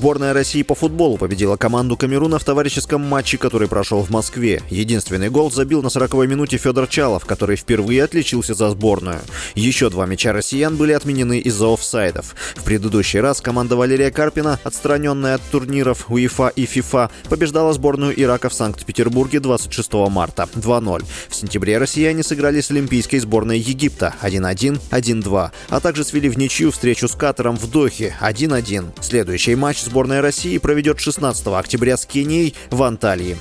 Сборная России по футболу победила команду Камеруна в товарищеском матче, который прошел в Москве. Единственный гол забил на 40-й минуте Федор Чалов, который впервые отличился за сборную. Еще два мяча россиян были отменены из-за офсайдов. В предыдущий раз команда Валерия Карпина, отстраненная от турниров УЕФА и ФИФА, побеждала сборную Ирака в Санкт-Петербурге 26 марта 2-0. В сентябре россияне сыграли с олимпийской сборной Египта 1-1, 1-2, а также свели в ничью встречу с Катаром в Дохе 1-1. Следующий матч матч сборная России проведет 16 октября с Кенией в Анталии.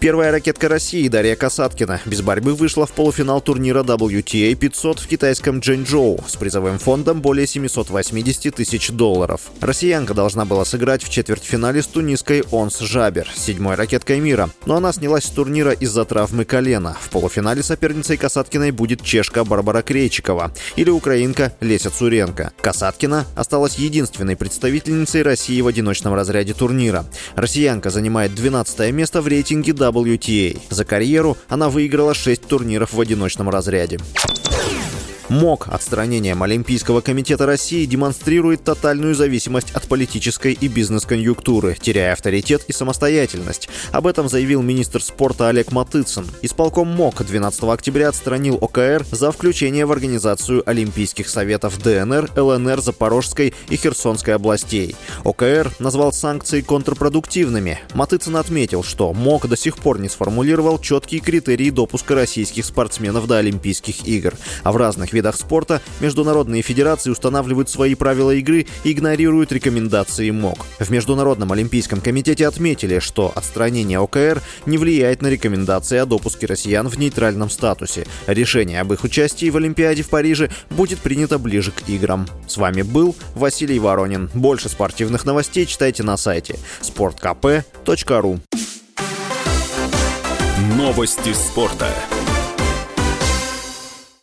Первая ракетка России Дарья Касаткина без борьбы вышла в полуфинал турнира WTA 500 в китайском Джэньчжоу с призовым фондом более 780 тысяч долларов. Россиянка должна была сыграть в четвертьфинале с тунисской Онс Жабер, седьмой ракеткой мира, но она снялась с турнира из-за травмы колена. В полуфинале соперницей Касаткиной будет чешка Барбара Крейчикова или украинка Леся Цуренко. Касаткина осталась единственной представительницей России в одиночном разряде турнира. Россиянка занимает 12 место в рейтинге WTA. За карьеру она выиграла 6 турниров в одиночном разряде. МОК отстранением Олимпийского комитета России демонстрирует тотальную зависимость от политической и бизнес-конъюнктуры, теряя авторитет и самостоятельность. Об этом заявил министр спорта Олег Матыцын. Исполком МОК 12 октября отстранил ОКР за включение в организацию Олимпийских советов ДНР, ЛНР, Запорожской и Херсонской областей. ОКР назвал санкции контрпродуктивными. Матыцын отметил, что МОК до сих пор не сформулировал четкие критерии допуска российских спортсменов до Олимпийских игр, а в разных видах спорта международные федерации устанавливают свои правила игры и игнорируют рекомендации МОК. В Международном олимпийском комитете отметили, что отстранение ОКР не влияет на рекомендации о допуске россиян в нейтральном статусе. Решение об их участии в Олимпиаде в Париже будет принято ближе к играм. С вами был Василий Воронин. Больше спортивных новостей читайте на сайте sportkp.ru Новости спорта.